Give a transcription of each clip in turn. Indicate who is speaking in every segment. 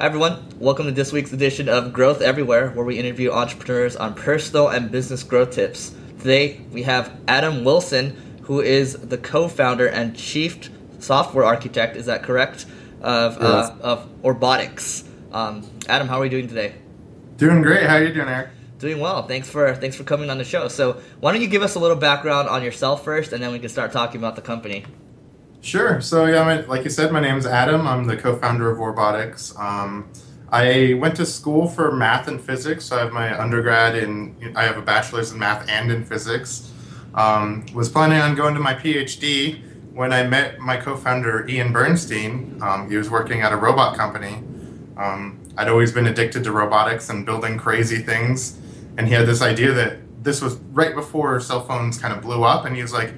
Speaker 1: Hi, everyone. Welcome to this week's edition of Growth Everywhere, where we interview entrepreneurs on personal and business growth tips. Today, we have Adam Wilson, who is the co founder and chief software architect, is that correct? Of, uh, of Orbotix. Um, Adam, how are we doing today?
Speaker 2: Doing great. How are you doing, Eric?
Speaker 1: Doing well. Thanks for thanks for coming on the show. So, why don't you give us a little background on yourself first, and then we can start talking about the company.
Speaker 2: Sure. So yeah, my, like you said, my name is Adam. I'm the co-founder of Orbotix. Um, I went to school for math and physics. So I have my undergrad in. I have a bachelor's in math and in physics. Um, was planning on going to my PhD when I met my co-founder Ian Bernstein. Um, he was working at a robot company. Um, I'd always been addicted to robotics and building crazy things, and he had this idea that this was right before cell phones kind of blew up, and he was like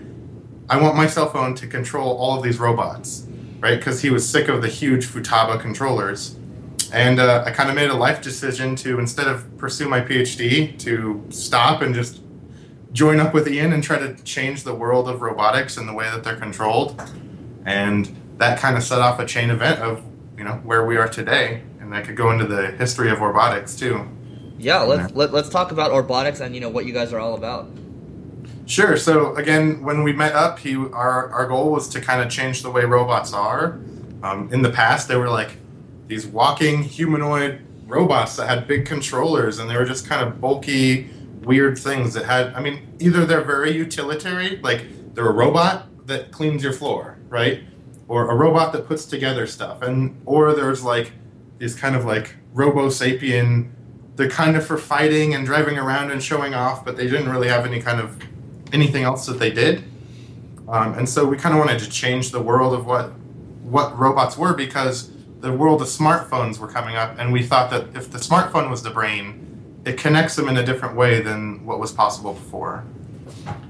Speaker 2: I want my cell phone to control all of these robots, right? Because he was sick of the huge Futaba controllers. And uh, I kind of made a life decision to, instead of pursue my PhD, to stop and just join up with Ian and try to change the world of robotics and the way that they're controlled. And that kind of set off a chain event of, you know, where we are today. And I could go into the history of robotics too.
Speaker 1: Yeah, let's let, us let us talk about robotics and you know what you guys are all about.
Speaker 2: Sure. So again, when we met up, he our our goal was to kind of change the way robots are. Um, in the past, they were like these walking humanoid robots that had big controllers, and they were just kind of bulky, weird things that had. I mean, either they're very utilitarian, like they're a robot that cleans your floor, right? Or a robot that puts together stuff, and or there's like these kind of like Robosapien. They're kind of for fighting and driving around and showing off, but they didn't really have any kind of anything else that they did. Um, and so we kind of wanted to change the world of what what robots were because the world of smartphones were coming up, and we thought that if the smartphone was the brain, it connects them in a different way than what was possible before.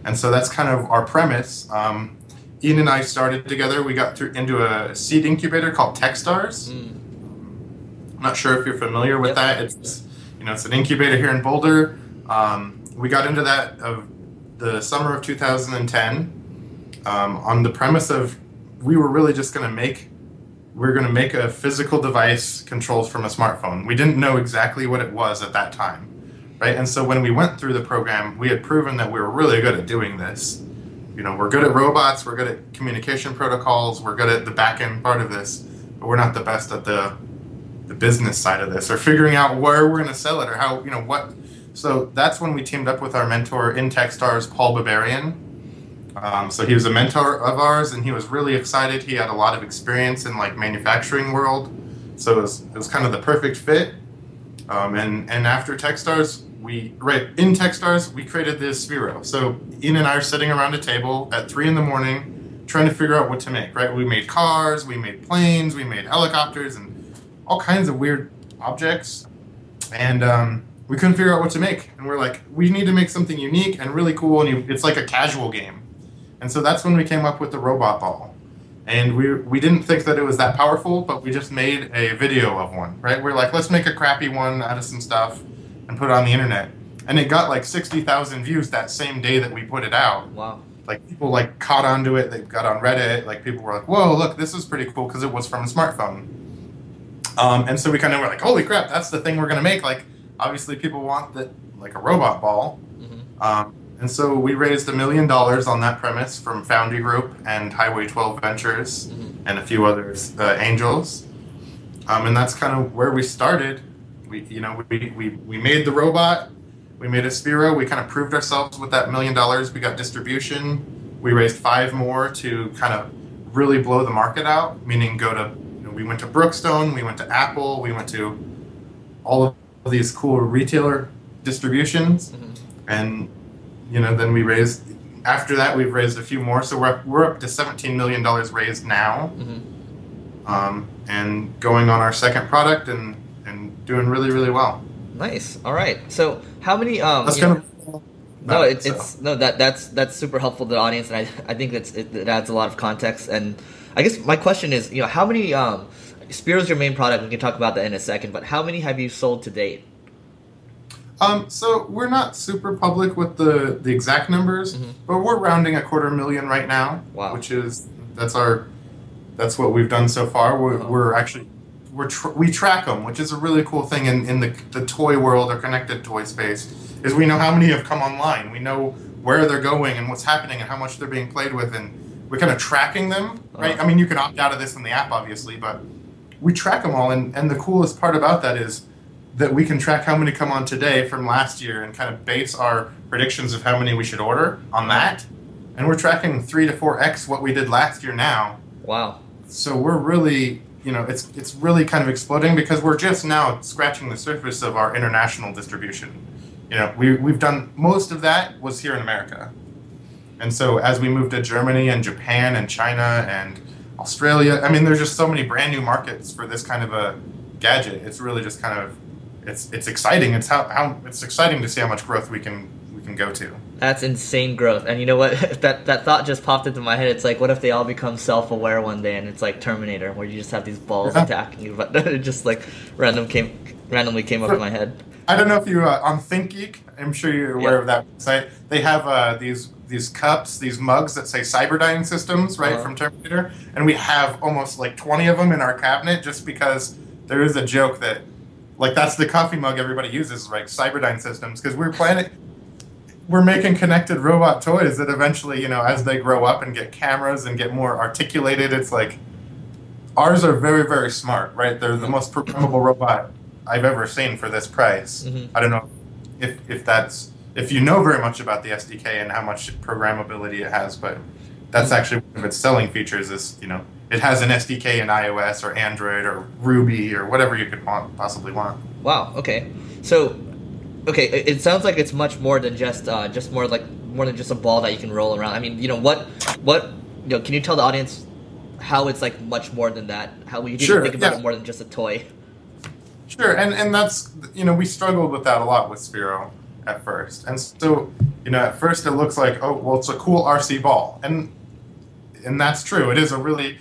Speaker 2: And so that's kind of our premise. Um, Ian and I started together. We got through into a seed incubator called TechStars. Mm. I'm not sure if you're familiar with yep. that. It's you know it's an incubator here in Boulder. Um, we got into that of the summer of 2010 um, on the premise of we were really just going to make we are going to make a physical device controlled from a smartphone. We didn't know exactly what it was at that time, right? And so when we went through the program, we had proven that we were really good at doing this. You know, we're good at robots, we're good at communication protocols, we're good at the back end part of this, but we're not the best at the the business side of this or figuring out where we're going to sell it or how, you know, what so that's when we teamed up with our mentor in Techstars, Paul Berberian. Um, so he was a mentor of ours, and he was really excited. He had a lot of experience in like manufacturing world, so it was, it was kind of the perfect fit. Um, and and after Techstars, we right in Techstars we created this Sphero. So Ian and I are sitting around a table at three in the morning, trying to figure out what to make. Right, we made cars, we made planes, we made helicopters, and all kinds of weird objects. And um, we couldn't figure out what to make, and we're like, we need to make something unique and really cool, and you, it's like a casual game. And so that's when we came up with the robot ball. And we we didn't think that it was that powerful, but we just made a video of one. Right? We're like, let's make a crappy one out of some stuff and put it on the internet. And it got like sixty thousand views that same day that we put it out.
Speaker 1: Wow
Speaker 2: like people like caught onto it they got on reddit like people were like whoa look this is pretty cool because it was from a smartphone um, and so we kind of were like holy crap that's the thing we're going to make like obviously people want that like a robot ball. Mm-hmm. Um, and so we raised a million dollars on that premise from Foundry Group and Highway 12 Ventures mm-hmm. and a few others, uh, angels. Um, and that's kind of where we started. We, you know, we, we, we made the robot, we made a Sphero, we kind of proved ourselves with that million dollars. We got distribution. We raised five more to kind of really blow the market out, meaning go to, you know, we went to Brookstone, we went to Apple, we went to all of these cool retailer distributions, mm-hmm. and you know then we raised. After that, we've raised a few more, so we're up, we're up to seventeen million dollars raised now, mm-hmm. um, and going on our second product and and doing really really well.
Speaker 1: Nice. All right. So how many? Um,
Speaker 2: That's kind
Speaker 1: of. No, it, so. it's no that that's that's super helpful to the audience, and I I think it's it, it adds a lot of context. And I guess my question is, you know, how many um, Sphero's your main product. We can talk about that in a second. But how many have you sold to date?
Speaker 2: Um, so we're not super public with the the exact numbers, mm-hmm. but we're rounding a quarter million right now.
Speaker 1: Wow.
Speaker 2: Which is that's our that's what we've done so far. We're, oh. we're actually we're tr- we track them, which is a really cool thing in, in the, the toy world or connected toy space. Is we know how many have come online. We know where they're going and what's happening and how much they're being played with, and we're kind of tracking them, right?
Speaker 1: Uh-huh.
Speaker 2: I mean, you can opt out of this in the app, obviously, but we track them all. And, and the coolest part about that is that we can track how many come on today from last year and kind of base our predictions of how many we should order on that. And we're tracking three to four x what we did last year now.
Speaker 1: Wow.
Speaker 2: So we're really, you know, it's it's really kind of exploding because we're just now scratching the surface of our international distribution. You know, we we've done most of that was here in America. And so as we move to Germany and Japan and China and Australia, I mean there's just so many brand new markets for this kind of a gadget. It's really just kind of it's it's exciting. It's how, how it's exciting to see how much growth we can we can go to.
Speaker 1: That's insane growth. And you know what? that that thought just popped into my head. It's like, what if they all become self-aware one day, and it's like Terminator, where you just have these balls
Speaker 2: Yeah.
Speaker 1: attacking you? But it just like random came randomly came up in my head.
Speaker 2: I don't know if you uh, on ThinkGeek. I'm sure you're aware
Speaker 1: Yeah.
Speaker 2: of that website. They have uh, these these cups, these mugs that say Cyberdyne Systems, right
Speaker 1: Uh-huh.
Speaker 2: from Terminator, and we have almost like 20 of them in our cabinet, just because there is a joke that, like, that's the coffee mug everybody uses, right? Cyberdyne Systems, because we're planning. We're making connected robot toys that eventually, you know, as they grow up and get cameras and get more articulated, it's like ours are very, very smart, right? They're the most programmable robot I've ever seen for this price.
Speaker 1: Mhm.
Speaker 2: I don't know if if that's if you know very much about the SDK and how much programmability it has, but that's actually one of its selling features. Is you know it has an SDK in iOS or Android or Ruby or whatever you could want, possibly want.
Speaker 1: Wow. Okay. So, okay, it, sounds like it's much more than just uh, just more like more than just a ball that you can roll around. I mean, you know what what you know? Can you tell the audience how it's like much more than that? How we
Speaker 2: Sure,
Speaker 1: think about
Speaker 2: yeah.
Speaker 1: it more than just a toy?
Speaker 2: Sure, and and that's you know we struggled with that a lot with Sphero at first, and so you know at first it looks like oh well it's a cool RC ball, and and that's true. It is a really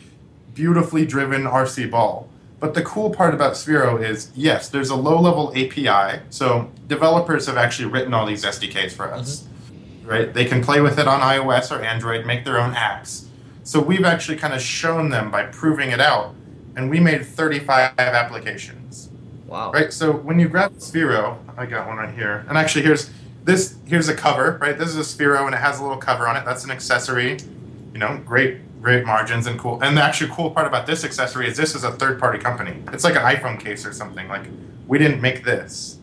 Speaker 2: beautifully driven RC ball. But the cool part about Sphero is yes, there's a low level API. So developers have actually written all these SDKs for us. Mm-hmm. Right? They can play with it on iOS or Android, make their own apps. So we've actually kind of shown them by proving it out, and we made 35 applications.
Speaker 1: Wow.
Speaker 2: Right. So when you grab the Sphero, I got one right here, and actually here's this. Here's a cover. Right. This is a Sphero, and it has a little cover on it. That's an accessory. You know, great, great margins and cool. And the actually cool part about this accessory is this is a third-party company. It's like an iPhone case or something. Like we didn't make this,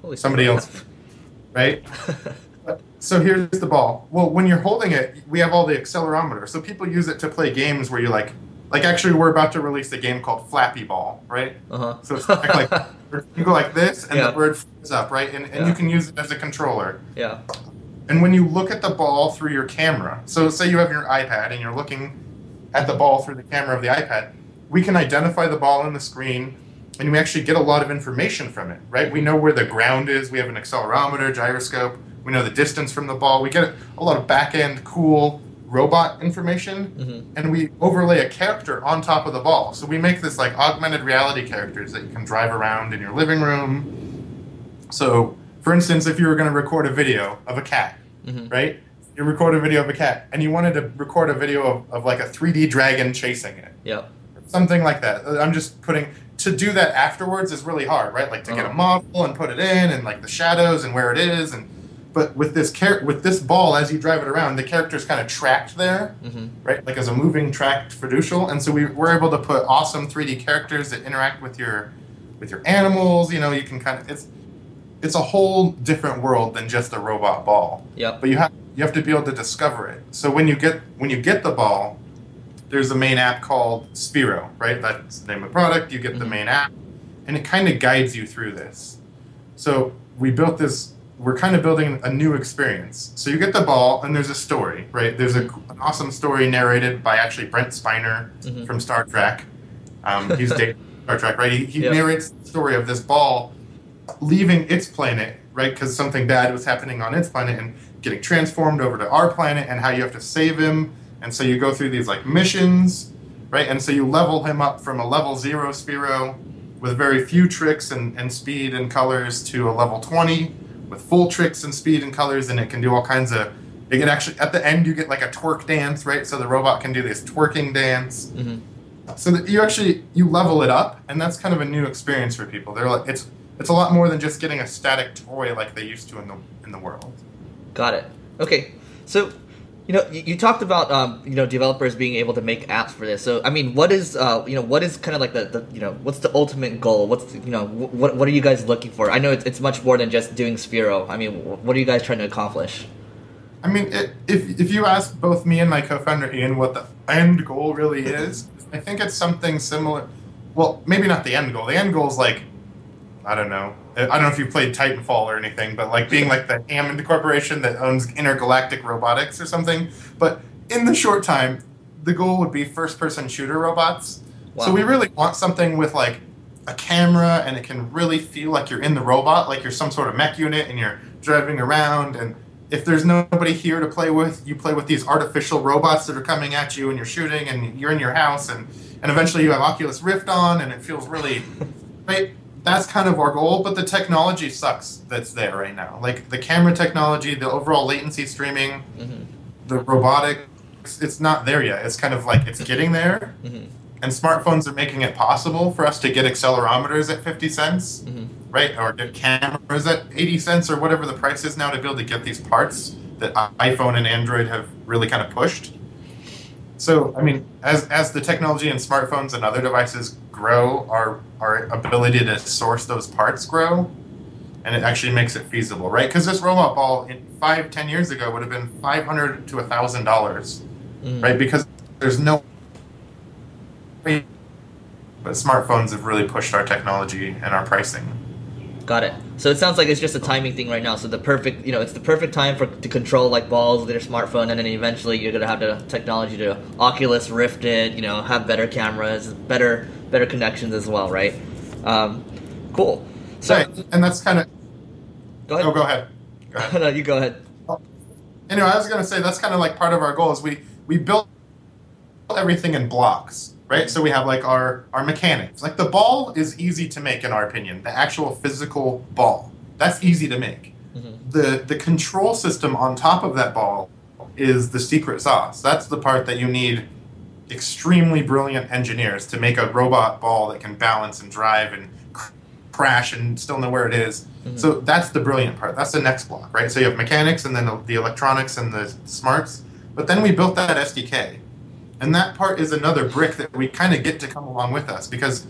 Speaker 1: Holy
Speaker 2: somebody
Speaker 1: crap.
Speaker 2: else. right? So here's the ball. Well, when you're holding it, we have all the accelerometer. So people use it to play games where you like, like actually, we're about to release a game called Flappy Ball, right?
Speaker 1: uh-huh.
Speaker 2: So it's like, like you go like this, and
Speaker 1: Yeah.
Speaker 2: the bird flies up, right? And, and
Speaker 1: Yeah.
Speaker 2: you can use it as a controller.
Speaker 1: yeah.
Speaker 2: And when you look at the ball through your camera, so say you have your iPad and you're looking at the ball through the camera of the iPad, we can identify the ball on the screen and we actually get a lot of information from it, right? We know where the ground is, we have an accelerometer, gyroscope, we know the distance from the ball, we get a lot of back end cool robot information
Speaker 1: hmm
Speaker 2: and we overlay a character on top of the ball. So we make this like augmented reality characters that you can drive around in your living room. So, for instance, if you were going to record a video of a cat,
Speaker 1: hmm
Speaker 2: right? You record a video of a cat, and you wanted to record a video of, of like a 3D dragon chasing it,
Speaker 1: Yep.
Speaker 2: something like that. I'm just putting to do that afterwards is really hard, right? Like to get a
Speaker 1: Uh-huh.
Speaker 2: model and put it in, and like the shadows and where it is, and but with this char- with this ball, as you drive it around, the character's kind of tracked there,
Speaker 1: hmm
Speaker 2: right? Like as a moving tracked fiducial, and so we we're able to put awesome 3D characters that interact with your with your animals. You know, you can kind of it's it's a whole different world than just a robot ball
Speaker 1: Yep.
Speaker 2: but you have you have to be able to discover it. So when you get when you get the ball, there's a main app called Sphero, right? That's the name of the product. You get the
Speaker 1: Mhm.
Speaker 2: main app, and it kind of guides you through this. So we built this. We're kind of building a new experience. So you get the ball, and there's a story, right? There's a, an awesome story narrated by actually Brent Spiner
Speaker 1: Mhm.
Speaker 2: from Star Trek. Um, he's Star Trek, right? He, he
Speaker 1: Yep.
Speaker 2: narrates the story of this ball leaving its planet, right? Because something bad was happening on its planet and getting transformed over to our planet, and how you have to save him. And so you go through these like missions, right? And so you level him up from a level zero Sphero with very few tricks and, and speed and colors to a level 20 with full tricks and speed and colors, and it can do all kinds of. It can actually, at the end, you get like a twerk dance, right? So the robot can do this twerking dance
Speaker 1: hmm
Speaker 2: so that you actually you level it up, and that's kind of a new experience for people. They're like it's it's a lot more than just getting a static toy like they used to in the in the world.
Speaker 1: Got it. Okay, so you know, you, talked about um, you know developers being able to make apps for this. So I mean, what is uh, you know what is kind of like the, the you know what's the ultimate goal? What's the, you know what what are you guys looking for? I know it's, it's much more than just doing Sphero. I mean, what are you guys trying to accomplish?
Speaker 2: I mean, it, if if you ask both me and my co-founder Ian what the end goal really is, I think it's something similar. Well, maybe not the end goal. The end goal is like I don't know. I don't know if you played Titanfall or anything, but like being like the Hammond Corporation that owns Intergalactic Robotics or something. But in the short time, the goal would be first-person shooter robots. Wow. So we really want something with like a camera and it can really feel like you're in the robot, like you're some sort of mech unit and you're driving around. And if there's nobody here to play with, you play with these artificial robots that are coming at you and you're shooting and you're in your house and, and eventually you have Oculus Rift on and it feels really great that's kind of our goal, but the technology sucks that's there right now. Like the camera technology, the overall latency streaming, mm-hmm. the robotics, it's not there yet. It's kind of like it's getting there. Mm-hmm. And smartphones are making it possible for us to get accelerometers at 50 cents, mm-hmm. right? Or get cameras at 80 cents or whatever the price is now to be able to get these parts that iPhone and Android have really kind of pushed. So, I mean, as, as the technology in smartphones and other devices grow, our, our ability to source those parts grow, and it actually makes it feasible, right? Because this robot ball, in five, ten years ago, would have been 500 to a $1,000, mm. right? Because there's no but smartphones have really pushed our technology and our pricing.
Speaker 1: Got it. So it sounds like it's just a timing thing right now. So the perfect, you know, it's the perfect time for to control like balls with your smartphone, and then eventually you're gonna have the technology to Oculus Rift it, you know, have better cameras, better better connections as well, right? Um, cool.
Speaker 2: So, right. and that's kind of.
Speaker 1: Go ahead.
Speaker 2: Oh, go ahead.
Speaker 1: Go ahead. no, you go ahead.
Speaker 2: Anyway, I was gonna say that's kind of like part of our goal is we we built everything in blocks right? So we have like our our mechanics. Like the ball is easy to make in our opinion. The actual physical ball that's easy to make. Mm-hmm. The the control system on top of that ball is the secret sauce. That's the part that you need extremely brilliant engineers to make a robot ball that can balance and drive and cr- crash and still know where it is. Mm-hmm. So that's the brilliant part. That's the next block, right? So you have mechanics and then the, the electronics and the smarts. But then we built that SDK and that part is another brick that we kind of get to come along with us because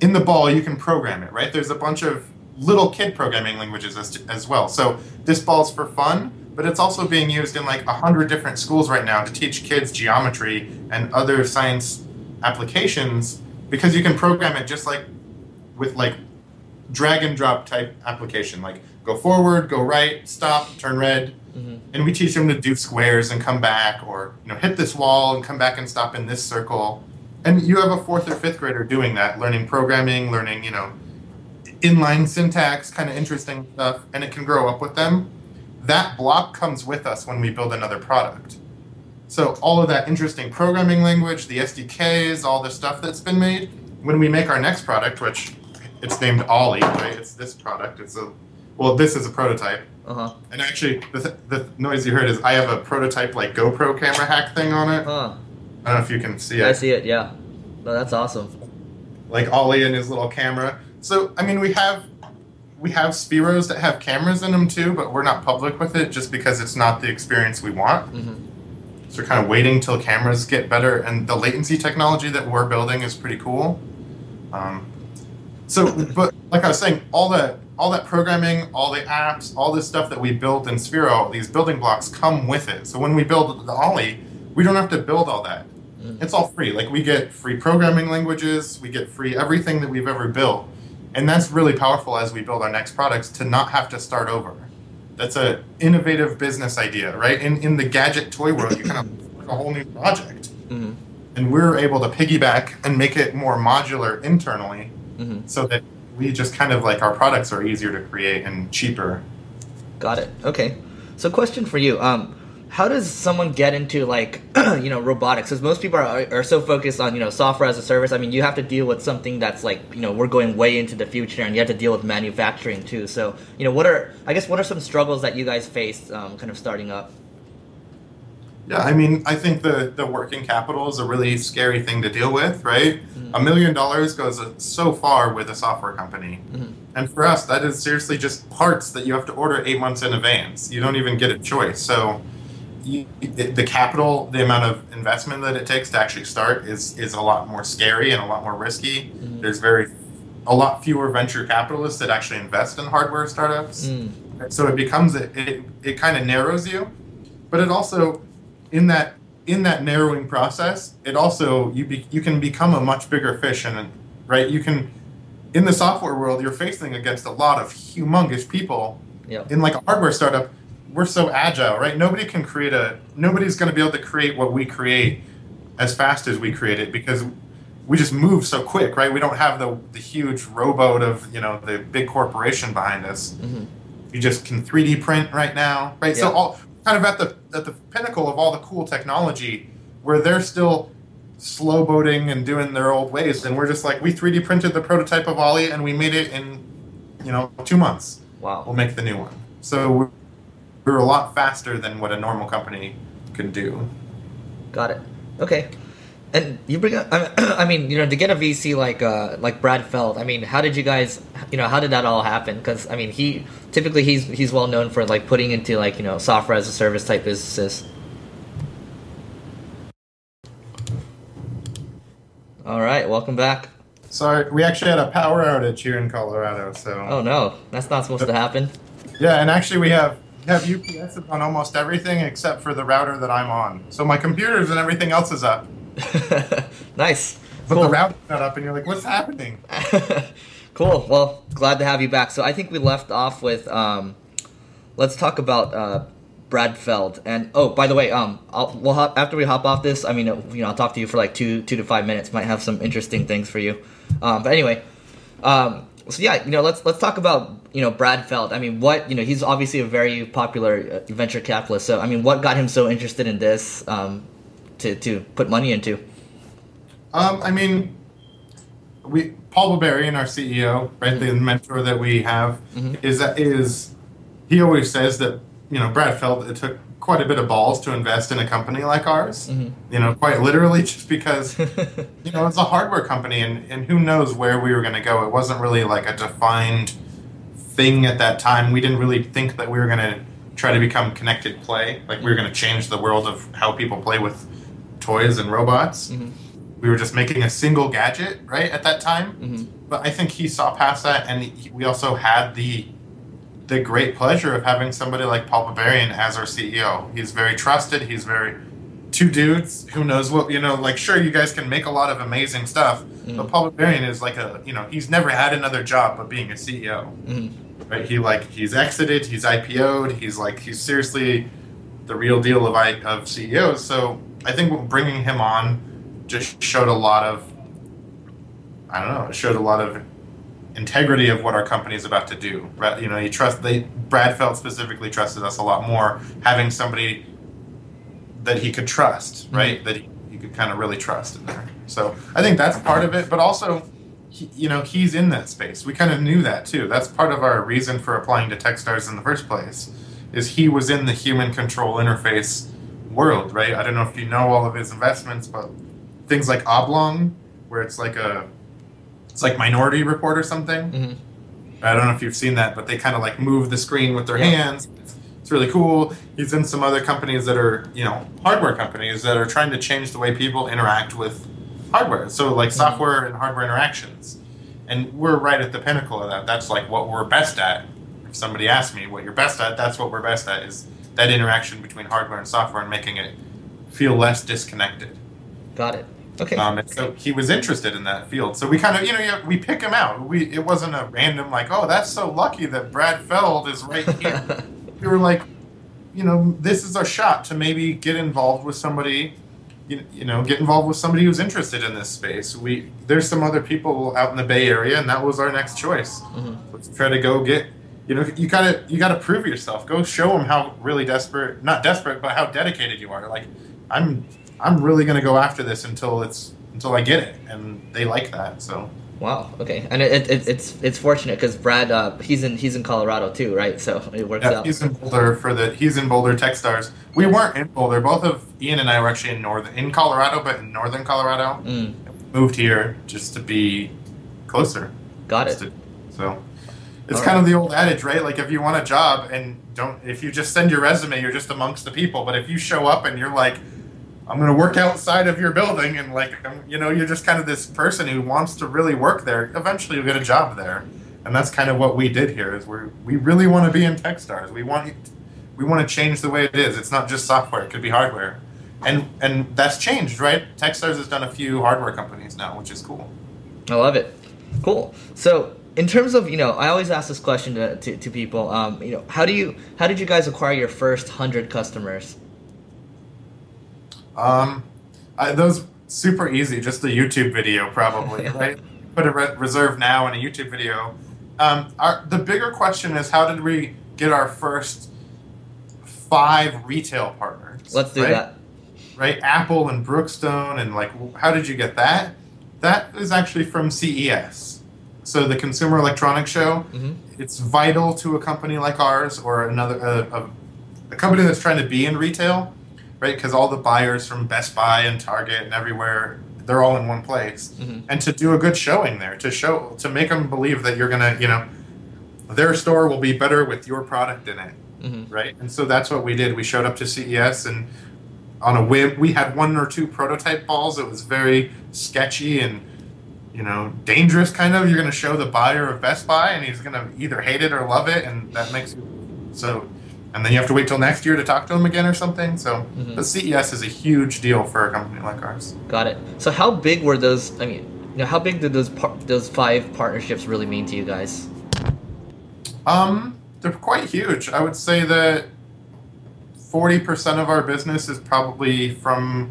Speaker 2: in the ball you can program it, right? There's a bunch of little kid programming languages as, as well. So this ball's for fun, but it's also being used in like a hundred different schools right now to teach kids geometry and other science applications because you can program it just like with like drag and drop type application, like go forward, go right, stop, turn red, Mm-hmm. And we teach them to do squares and come back, or you know, hit this wall and come back and stop in this circle. And you have a fourth or fifth grader doing that, learning programming, learning you know, inline syntax, kind of interesting stuff, and it can grow up with them. That block comes with us when we build another product. So all of that interesting programming language, the SDKs, all the stuff that's been made, when we make our next product, which it's named Ollie, right? It's this product. It's a well, this is a prototype. Uh-huh. And actually, the, th- the noise you heard is I have a prototype like GoPro camera hack thing on it. Huh. I don't know if you can see it.
Speaker 1: I see it. Yeah. No, that's awesome.
Speaker 2: Like Ollie and his little camera. So I mean, we have we have Spheros that have cameras in them too, but we're not public with it just because it's not the experience we want. Mm-hmm. So we're kind of waiting till cameras get better, and the latency technology that we're building is pretty cool. Um, so, but like I was saying, all that all that programming, all the apps, all this stuff that we built in Sphero, these building blocks come with it. So when we build the Ollie, we don't have to build all that. Mm. It's all free. Like we get free programming languages, we get free everything that we've ever built. And that's really powerful as we build our next products to not have to start over. That's an innovative business idea, right? In in the gadget toy world, you kind of like a whole new project. Mm-hmm. And we're able to piggyback and make it more modular internally mm-hmm. so that we just kind of like our products are easier to create and cheaper.
Speaker 1: Got it. Okay. So, question for you. Um, how does someone get into like you know robotics? Because most people are, are so focused on you know software as a service. I mean, you have to deal with something that's like you know we're going way into the future, and you have to deal with manufacturing too. So, you know, what are I guess what are some struggles that you guys faced um, kind of starting up?
Speaker 2: Yeah, I mean, I think the, the working capital is a really scary thing to deal with, right?
Speaker 1: Mhm.
Speaker 2: A million dollars goes so far with a software company.
Speaker 1: Mhm.
Speaker 2: And for us, that is seriously just parts that you have to order eight months in advance. You don't even get a choice. So you, the capital, the amount of investment that it takes to actually start is, is a lot more scary and a lot more risky.
Speaker 1: Mhm.
Speaker 2: There's very a lot fewer venture capitalists that actually invest in hardware startups.
Speaker 1: Mm.
Speaker 2: So it becomes it it, it kind of narrows you, but it also in that in that narrowing process, it also you be, you can become a much bigger fish and right you can in the software world you're facing against a lot of humongous people.
Speaker 1: Yep.
Speaker 2: In like a hardware startup, we're so agile, right? Nobody can create a nobody's going to be able to create what we create as fast as we create it because we just move so quick, right? We don't have the the huge rowboat of you know the big corporation behind us.
Speaker 1: Mhm.
Speaker 2: You just can 3D print right now, right? So all kind of at the at the pinnacle of all the cool technology, where they're still slow boating and doing their old ways, and we're just like we 3D printed the prototype of Ollie and we made it in you know two months.
Speaker 1: Wow, we'll
Speaker 2: make the new one. So we're, we're a lot faster than what a normal company could do.
Speaker 1: Got it. Okay. And you bring up, I I mean, you know, to get a VC like uh, like Brad Feld. I mean, how did you guys, you know, how did that all happen? Because I mean, he typically he's he's well known for like putting into like you know software as a service type businesses. All right, welcome back.
Speaker 2: Sorry, we actually had a power outage here in Colorado. So
Speaker 1: Oh no, that's not supposed to happen.
Speaker 2: yeah, and actually we have have UPS on almost everything except for the router that I'm on. So my computers and everything else is up,
Speaker 1: nice.
Speaker 2: but
Speaker 1: Cool.
Speaker 2: the router's not up, and you're like, what's happening?
Speaker 1: cool. Well, glad to have you back. So I think we left off with um, let's talk about uh, Brad Feld. And oh, by the way, um, I'll, we'll hop, after we hop off this. I mean, uh, you know, I'll talk to you for like two two to five minutes. Might have some interesting things for you. Um, but anyway, um, so yeah, you know, let's let's talk about you know Brad Feld. I mean, what you know, he's obviously a very popular uh, venture capitalist. So I mean, what got him so interested in this um, to to put money into?
Speaker 2: Um, I mean, we Paul Berberian, our CEO, right, the mentor that we have,
Speaker 1: Mhm.
Speaker 2: is that is he always says that you know Brad Feld it took quite a bit of balls to invest in a company like ours.
Speaker 1: Mhm.
Speaker 2: You know, quite literally, just because you know it's a hardware company, and and who knows where we were going to go. It wasn't really like a defined thing at that time. We didn't really think that we were going to try to become connected play, like we were going to change the world of how people play with toys and robots
Speaker 1: Mhm.
Speaker 2: we were just making a single gadget right at that time
Speaker 1: Mhm.
Speaker 2: but i think he saw past that and we also had the the great pleasure of having somebody like paul berberian as our ceo he's very trusted. He's very two dudes who knows what you know like sure you guys can make a lot of amazing stuff but
Speaker 1: Mm.
Speaker 2: paul berberian is like a you know he's never had another job but being a ceo
Speaker 1: Mhm.
Speaker 2: right? He like he's exited he's ipo'd he's like he's seriously the real deal of I, of ceos so i think bringing him on just showed a lot of i don't know it showed a lot of integrity of what our company is about to do. Right you know you trust they brad feld specifically trusted us a lot more having somebody that he could trust mm-hmm. right? That he, he could kind of really trust in there. So i think that's part of it but also he, you know he's in that space. We kind of knew that too. That's part of our reason for applying to techstars in the first place is he was in the human control interface world right? I don't know if you know all of his investments but things like oblong where it's like a it's like minority report or something
Speaker 1: Mhm.
Speaker 2: I don't know if you've seen that, but they kind of like move the screen with their
Speaker 1: Yeah.
Speaker 2: hands. It's, really cool. He's in some other companies that are, you know, hardware companies that are trying to change the way people interact with hardware. So like
Speaker 1: Mhm.
Speaker 2: software and hardware interactions. And we're right at the pinnacle of that. That's like what we're best at. If somebody asks me what you're best at, that's what we're best at is that interaction between hardware and software and making it feel less disconnected.
Speaker 1: Got it. Okay.
Speaker 2: Um, and so he was interested in that field. So we kind of, you know, we pick him out. We it wasn't a random like, oh, that's so lucky that Brad Feld is right here. we were like, you know, this is our shot to maybe get involved with somebody, you, you know, get involved with somebody who's interested in this space. We there's some other people out in the Bay Area, and that was our next choice.
Speaker 1: Mhm.
Speaker 2: Let's try to go get. You know, you gotta you gotta prove yourself. Go show them how really desperate, not desperate, but how dedicated you are. Like, I'm I'm really gonna go after this until it's until I get it, and they like that. So
Speaker 1: Wow. Okay, and it, it, it's it's fortunate because Brad uh, he's in he's in Colorado too, right? So it works
Speaker 2: Yeah,
Speaker 1: out.
Speaker 2: he's in Boulder for the he's in Boulder Techstars. We weren't in Boulder. Both of Ian and I were actually in northern in Colorado, but in northern Colorado.
Speaker 1: Mm,
Speaker 2: Moved here just to be closer.
Speaker 1: got it.
Speaker 2: to- so it's
Speaker 1: All
Speaker 2: kind
Speaker 1: right.
Speaker 2: of the old adage, right? Like if you want a job and don't if you just send your resume, you're just amongst the people. But if you show up and you're like I'm going to work outside of your building and like you know you're just kind of this person who wants to really work there eventually you'll get a job there and that's kind of what we did here is we we really want to be in techstars we want we want to change the way it is it's not just software it could be hardware and and that's changed right techstars has done a few hardware companies now which is cool
Speaker 1: I love it. Cool. So in terms of you know, I always ask this question to, to, to people. Um, you know, how do you how did you guys acquire your first hundred customers?
Speaker 2: Um, I, those super easy. Just a YouTube video, probably, right? Put a re- reserve now in a YouTube video. Um, our, the bigger question is how did we get our first five retail partners?
Speaker 1: Let's do
Speaker 2: right?
Speaker 1: that.
Speaker 2: Right, Apple and Brookstone, and like, how did you get that? That is actually from CES. So the Consumer Electronics Show.
Speaker 1: hmm
Speaker 2: It's vital to a company like ours or another a, a, a company that's trying to be in retail, right? Because all the buyers from Best Buy and Target and everywhere, they're all in one place.
Speaker 1: hmm
Speaker 2: And to do a good showing there, to show to make them believe that you're gonna, you know, their store will be better with your product in it,
Speaker 1: hmm
Speaker 2: right? And so that's what we did. We showed up to CES and on a whim, we had one or two prototype balls. It was very sketchy and you know dangerous, kind of. You're going to show the buyer of Best Buy, and he's going to either hate it or love it, and that makes you so. And then you have to wait till next year to talk to them again or something. So,
Speaker 1: Mhm.
Speaker 2: but CES is a huge deal for a company like ours.
Speaker 1: Got it. So how big were those? I mean, you know, how big did those par- those five partnerships really mean to you guys?
Speaker 2: Um, they're quite huge. I would say that forty percent of our business is probably from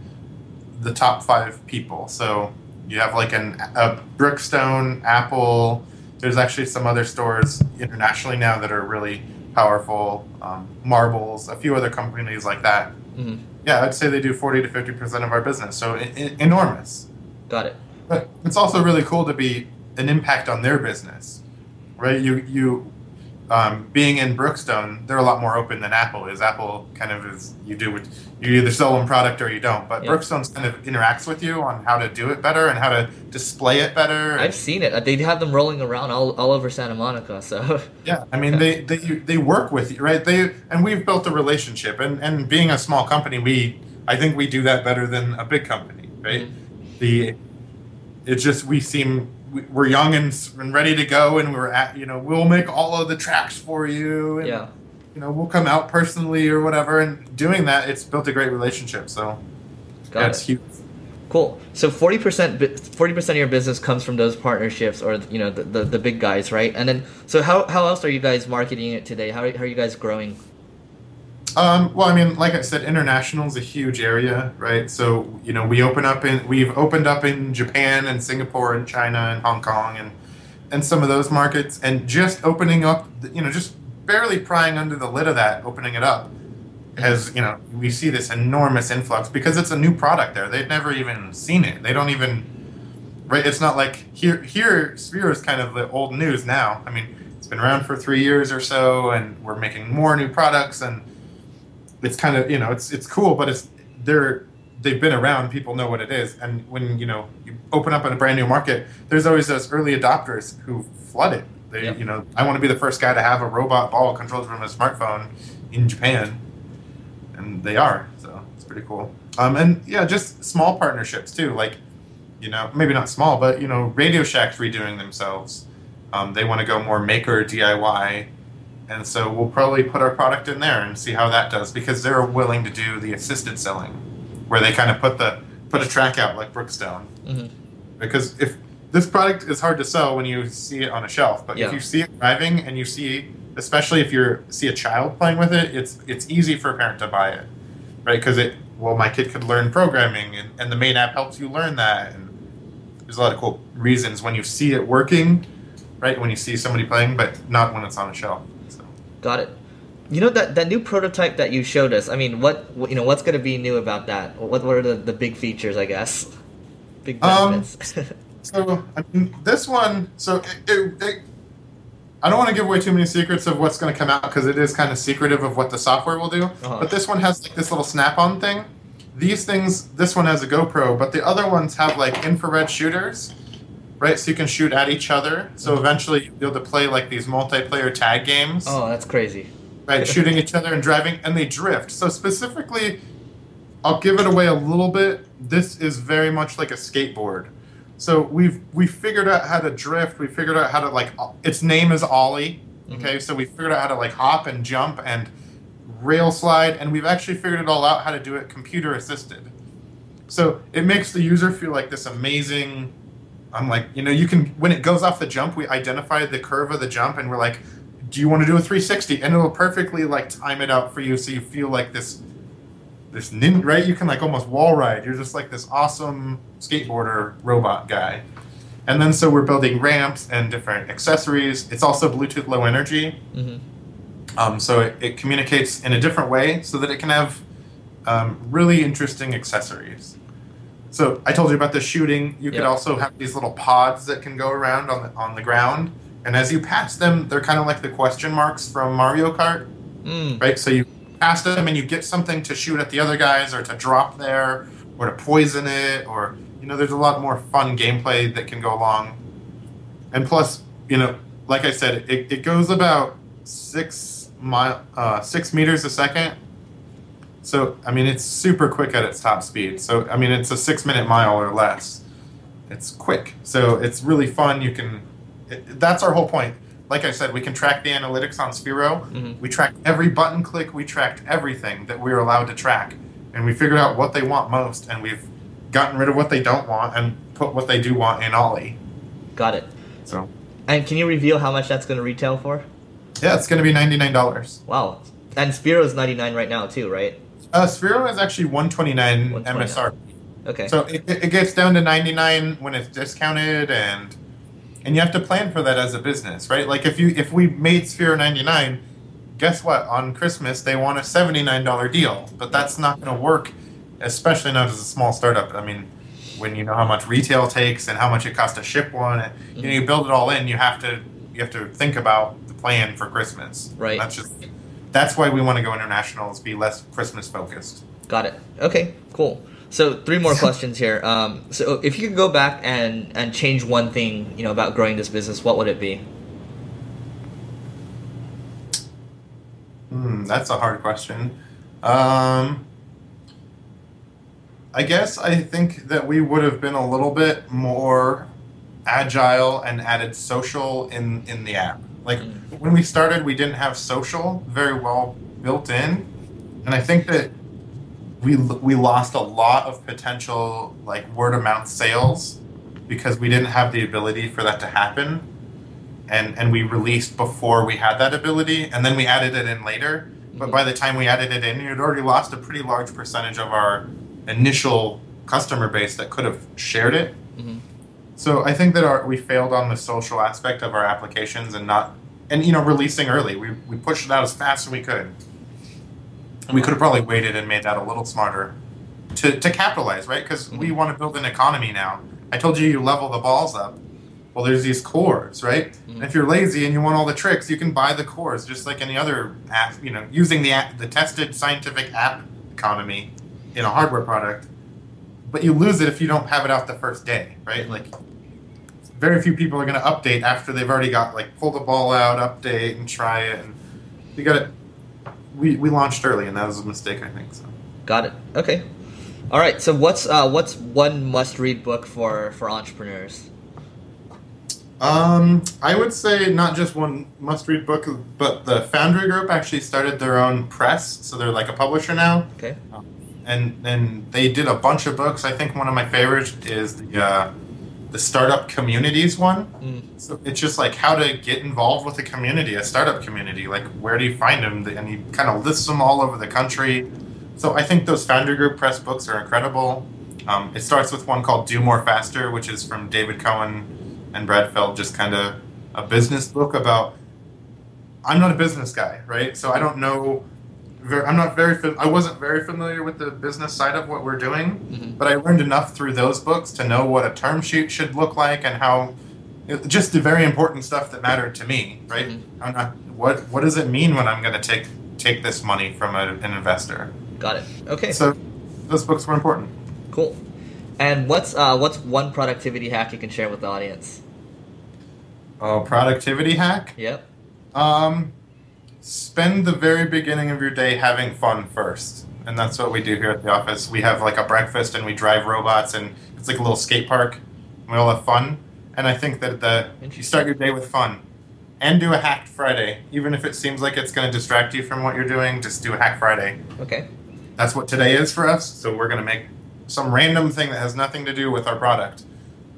Speaker 2: the top five people. So you have like an a Brookstone, Apple. There's actually some other stores internationally now that are really powerful. Um, Marbles, a few other companies like that.
Speaker 1: hmm
Speaker 2: Yeah, I'd say they do forty to fifty percent of our business. So I- I- enormous.
Speaker 1: Got it.
Speaker 2: But it's also really cool to be an impact on their business, right? You you um, being in Brookstone, they're a lot more open than Apple is. Apple kind of is you do what you either sell one product or you don't. But
Speaker 1: Yeah.
Speaker 2: Brookstone's kind of interacts with you on how to do it better and how to display it better.
Speaker 1: I've seen it. They have them rolling around all, all over Santa Monica. So
Speaker 2: Yeah, I mean they, they they work with you, right? They and we've built a relationship, and and being a small company, we I think we do that better than a big company, right? Mm-hmm. The it's just we seem we- we're young and, and ready to go, and we're at you know we'll make all of the tracks for you, and
Speaker 1: yeah,
Speaker 2: you know we'll come out personally or whatever, and doing that, it's built a great relationship. So
Speaker 1: got
Speaker 2: yeah,
Speaker 1: it.
Speaker 2: it's huge.
Speaker 1: Cool. So forty percent, forty percent of your business comes from those partnerships, or you know, the, the, the big guys, right? And then, so how, how else are you guys marketing it today? How, are- how are you guys growing?
Speaker 2: Um, well, I mean, like I said, international is a huge area, right? So you know, we open up in we've opened up in Japan and Singapore and China and Hong Kong and and some of those markets, and just opening up, you know, just barely prying under the lid of that, opening it up, has you know, we see this enormous influx because it's a new product there. They've never even seen it. They don't even, right? It's not like here here Sphere is kind of the old news now. I mean, it's been around for three years or so, and we're making more new products and it's kind of you know it's it's cool, but it's they're they've been around. People know what it is, and when you know you open up a brand new market, there's always those early adopters who flood it. They
Speaker 1: Yep.
Speaker 2: you know I want to be the first guy to have a robot ball controlled from a smartphone in Japan, and they are. So it's pretty cool. Um, and yeah, just small partnerships too, like you know maybe not small, but you know Radio Shack's redoing themselves. Um, they want to go more maker DIY and so we'll probably put our product in there and see how that does because they're willing to do the assisted selling, where they kind of put the put a track out like Brookstone.
Speaker 1: Mhm.
Speaker 2: Because if this product is hard to sell when you see it on a shelf, but
Speaker 1: Yeah.
Speaker 2: if you see it driving and you see, especially if you see a child playing with it, it's it's easy for a parent to buy it, right? Because it well, my kid could learn programming, and, and the main app helps you learn that, and there's a lot of cool reasons when you see it working, right? When you see somebody playing, but not when it's on a shelf. So.
Speaker 1: Got it. You know that that new prototype that you showed us. I mean, what you know, what's going to be new about that? What what are the, the big features? I guess. Big
Speaker 2: Um,
Speaker 1: benefits.
Speaker 2: So I mean, this one. So it, it, it, I don't want to give away too many secrets of what's going to come out because it is kind of secretive of what the software will do.
Speaker 1: Uh-huh.
Speaker 2: But this one has like this little snap-on thing. These things. This one has a GoPro, but the other ones have like infrared shooters, right? So you can shoot at each other. So eventually you'll be able to play like these multiplayer tag games
Speaker 1: Oh, that's crazy.
Speaker 2: right? shooting each other and driving, and they drift. So specifically, I'll give it away a little bit. This is very much like a skateboard. So we've we figured out how to drift. We figured out how to like its name is Ollie. Mm-hmm. Okay, so we figured out how to like hop and jump and rail slide, and we've actually figured it all out how to do it computer assisted. So it makes the user feel like this amazing. I'm like, you know, you can when it goes off the jump, we identify the curve of the jump, and we're like, do you want to do a 360? And it'll perfectly like time it out for you, so you feel like this, this nin right. You can like almost wall ride. You're just like this awesome skateboarder robot guy. And then so we're building ramps and different accessories. It's also Bluetooth Low Energy.
Speaker 1: hmm
Speaker 2: Um, so it, it communicates in a different way so that it can have um, really interesting accessories. So I told you about the shooting. You could
Speaker 1: Yep.
Speaker 2: also have these little pods that can go around on the on the ground, and as you pass them, they're kind of like the question marks from Mario Kart,
Speaker 1: Mm.
Speaker 2: right? So you pass them and you get something to shoot at the other guys, or to drop there, or to poison it, or you know, there's a lot more fun gameplay that can go along. And plus, you know, like I said, it, it goes about six mile, uh, six meters a second. So I mean, it's super quick at its top speed. So I mean, it's a six minute mile or less. It's quick, so it's really fun. You can. It, that's our whole point. Like I said, we can track the analytics on Sphero.
Speaker 1: Mhm.
Speaker 2: We tracked every button click. We tracked everything that we were allowed to track, and we figured out what they want most, and we've gotten rid of what they don't want and put what they do want in Ollie.
Speaker 1: Got it.
Speaker 2: So
Speaker 1: And can you reveal how much that's going to retail for?
Speaker 2: yeah, it's going to be ninety nine dollars.
Speaker 1: Wow. And Sphero is 99 right now too, right?
Speaker 2: Uh, Sphero is actually one twenty nine
Speaker 1: 129.
Speaker 2: MSRP.
Speaker 1: Okay.
Speaker 2: So it, it gets down to 99 when it's discounted and and you have to plan for that as a business, right? Like if you if we made Sphere 99, guess what? On Christmas they want a $79 deal, but that's not going to work especially not as a small startup. I mean, when you know how much retail takes and how much it costs to ship one, and, you know, you mm-hmm. build it all in, you have to you have to think about the plan for Christmas.
Speaker 1: Right.
Speaker 2: That's just that's why we want to go international is be less Christmas focused.
Speaker 1: Got it. Okay, cool. So three more questions here. Um, so if you could go back and and change one thing, you know, about growing this business, what would it be?
Speaker 2: Hmm, that's a hard question. Um, I guess I think that we would have been a little bit more agile and added social in in the app. Like
Speaker 1: Mm.
Speaker 2: when we started, we didn't have social very well built in, and I think that we we lost a lot of potential like word of mouth sales because we didn't have the ability for that to happen. And and we released before we had that ability and then we added it in later. But by the time we added it in you'd already lost a pretty large percentage of our initial customer base that could have shared it.
Speaker 1: Mhm.
Speaker 2: so i think that our, we failed on the social aspect of our applications and not and you know releasing early. We, we pushed it out as fast as we could we could have probably waited and made that a little smarter to, to capitalize right? Because we want to build an economy now. I told you you level the balls up. Well there's these cores right?
Speaker 1: Mhm.
Speaker 2: and if you're lazy and you want all the tricks you can buy the cores just like any other app you know using the app, the tested scientific app economy in a hardware product but you lose it if you don't have it out the first day right? Like very few people are going to update after they've already got like pull the ball out update and try it and you got to we, we launched early and that was a mistake i think so
Speaker 1: Got it. Okay. All right. So what's uh, what's one must read book for for entrepreneurs?
Speaker 2: Um, I would say not just one must-read book, but the Foundry Group actually started their own press, so they're like a publisher now,
Speaker 1: Okay.
Speaker 2: and and they did a bunch of books. I think one of my favorites is the uh, the startup communities one.
Speaker 1: Mm.
Speaker 2: So it's just like how to get involved with a community, a startup community. Like where do you find them? And he kind of lists them all over the country. So I think those Foundry Group press books are incredible. Um, it starts with one called Do More Faster, which is from David Cohen and Brad Feld, just kind of a business book about. I'm not a business guy, right? So I don't know very, I'm not very fam- I wasn't very familiar with the business side of what we're doing,
Speaker 1: Mhm.
Speaker 2: but I learned enough through those books to know what a term sheet should look like and how it- just the very important stuff that mattered to me, right?
Speaker 1: Mhm.
Speaker 2: I'm not, what what does it mean when I'm going to take take this money from a, an investor?
Speaker 1: Got it. Okay.
Speaker 2: So those books were important.
Speaker 1: Cool. And what's uh, what's one productivity hack you can share with the audience?
Speaker 2: Oh, productivity hack.
Speaker 1: Yep.
Speaker 2: Um, spend the very beginning of your day having fun first. And that's what we do here at the office. We have like a breakfast and we drive robots and it's like a little skate park. We all have fun. And I think that the, you start your day with fun and do a hacked Friday. Even if it seems like it's going to distract you from what you're doing, just do a hack Friday.
Speaker 1: Okay.
Speaker 2: That's what today is for us. So we're going to make some random thing that has nothing to do with our product.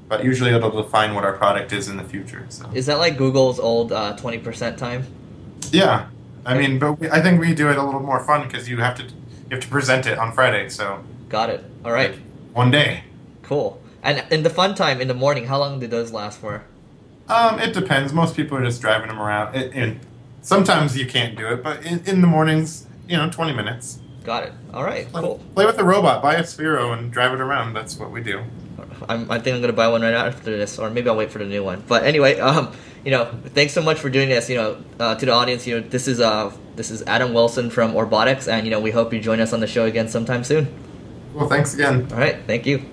Speaker 2: But usually it'll define what our product is in the future. So.
Speaker 1: Is that like Google's old uh, twenty percent time?
Speaker 2: Yeah, I mean, but we, I think we do it a little more fun because you have to you have to present it on Friday, so
Speaker 1: Got it. All right.
Speaker 2: one day.
Speaker 1: Cool. And in the fun time in the morning, how long do those last for?
Speaker 2: Um, it depends. Most people are just driving them around. It, and sometimes you can't do it, but in, in the mornings, you know, twenty minutes.
Speaker 1: Got it. All right. Cool.
Speaker 2: Play with a robot. Buy a Sphero and drive it around. That's what we do.
Speaker 1: I'm, I think I'm gonna buy one right after this, or maybe I'll wait for the new one. But anyway, um, you know, thanks so much for doing this. You know, uh, to the audience, you know, this is uh, this is Adam Wilson from Orbotix, and you know, we hope you join us on the show again sometime soon.
Speaker 2: Well, thanks again.
Speaker 1: All right. Thank you.